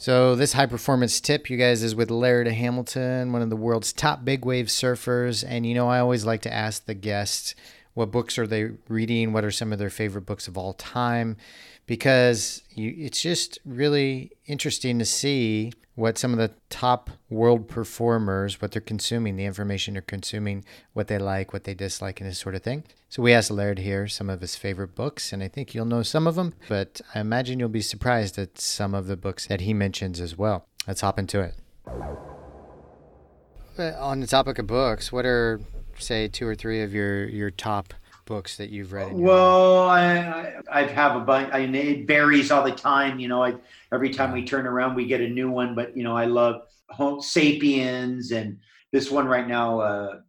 So this high performance tip, you guys, is with Laird Hamilton, one of the world's top big wave surfers. And you know, I always like to ask the guests what books are they reading, what are some of their favorite books of all time, because you, it's just really interesting to see what some of the top world performers, what they're consuming, the information they're consuming, what they like, what they dislike, and this sort of thing. So we asked Laird here some of his favorite books, and I think you'll know some of them, but I imagine you'll be surprised at some of the books that he mentions as well. Let's hop into it. Uh, on the topic of books, what are, say, two or three of your, your top books that you've read? well, I, I, have a bunch. I mean, it varies all the time. You know, I, every time we turn around, we get a new one. But you know, I love Homo Sapiens and this one right now, uh,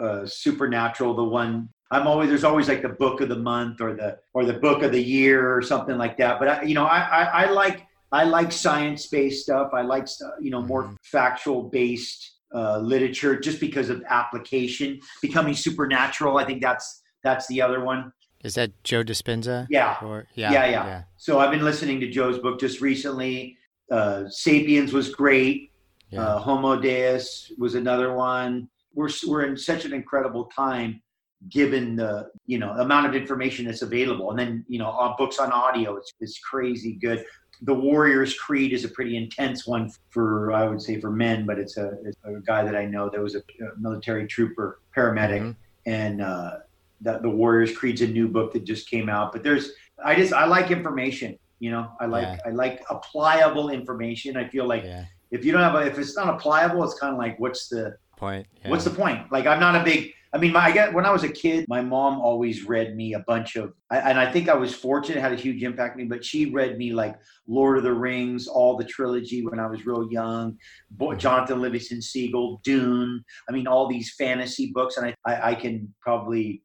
uh, Supernatural. The one I'm always there's always like the book of the month or the or the book of the year or something like that. But I, you know, I, I, I like I like science based stuff. I like you know more mm-hmm. factual based uh, literature just because of application becoming supernatural. I think that's that's the other one. Is that Joe Dispenza? Yeah. Or, yeah, yeah, yeah, yeah. So I've been listening to Joe's book just recently. Uh, Sapiens was great. Yeah. Uh, Homo Deus was another one. We're we're in such an incredible time, given the you know amount of information that's available, and then you know books on audio. It's it's crazy good. The Warrior's Creed is a pretty intense one for I would say for men, but it's a, it's a guy that I know that was a, a military trooper paramedic, mm-hmm. and uh, the, the Warriors Creed's a new book that just came out. But there's I just I like information. You know, I like yeah. I like applicable information. I feel like yeah. if you don't have a, if it's not applicable, it's kind of like what's the point? Yeah. What's the point? Like I'm not a big. I mean, my, I get when I was a kid, my mom always read me a bunch of, and I think I was fortunate, had a huge impact on me. But she read me like Lord of the Rings, all the trilogy when I was real young, mm-hmm. Jonathan Livingston Seagull, Dune. I mean, all these fantasy books, and I, I, I can probably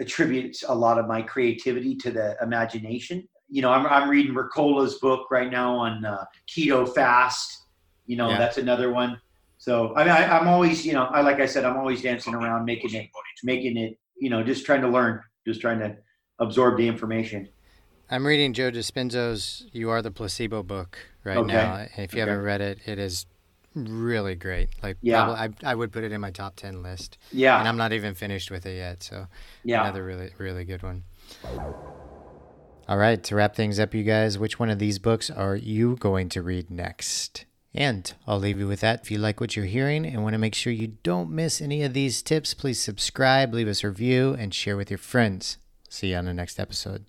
attribute a lot of my creativity to the imagination. You know, I'm, I'm reading Mercola's book right now on uh, keto fast. You know, yeah. that's another one. So I mean, I, am always, you know, I like I said, I'm always dancing around, making it, making it, you know, just trying to learn, just trying to absorb the information. I'm reading Joe Dispenza's "You Are the Placebo" book right okay. now. If you okay. haven't read it, it is really great. Like, yeah, I, I would put it in my top ten list. Yeah, and I'm not even finished with it yet. So, yeah, another really really good one. All right, to wrap things up, you guys, which one of these books are you going to read next? And I'll leave you with that. If you like what you're hearing and want to make sure you don't miss any of these tips, please subscribe, leave us a review, and share with your friends. See you on the next episode.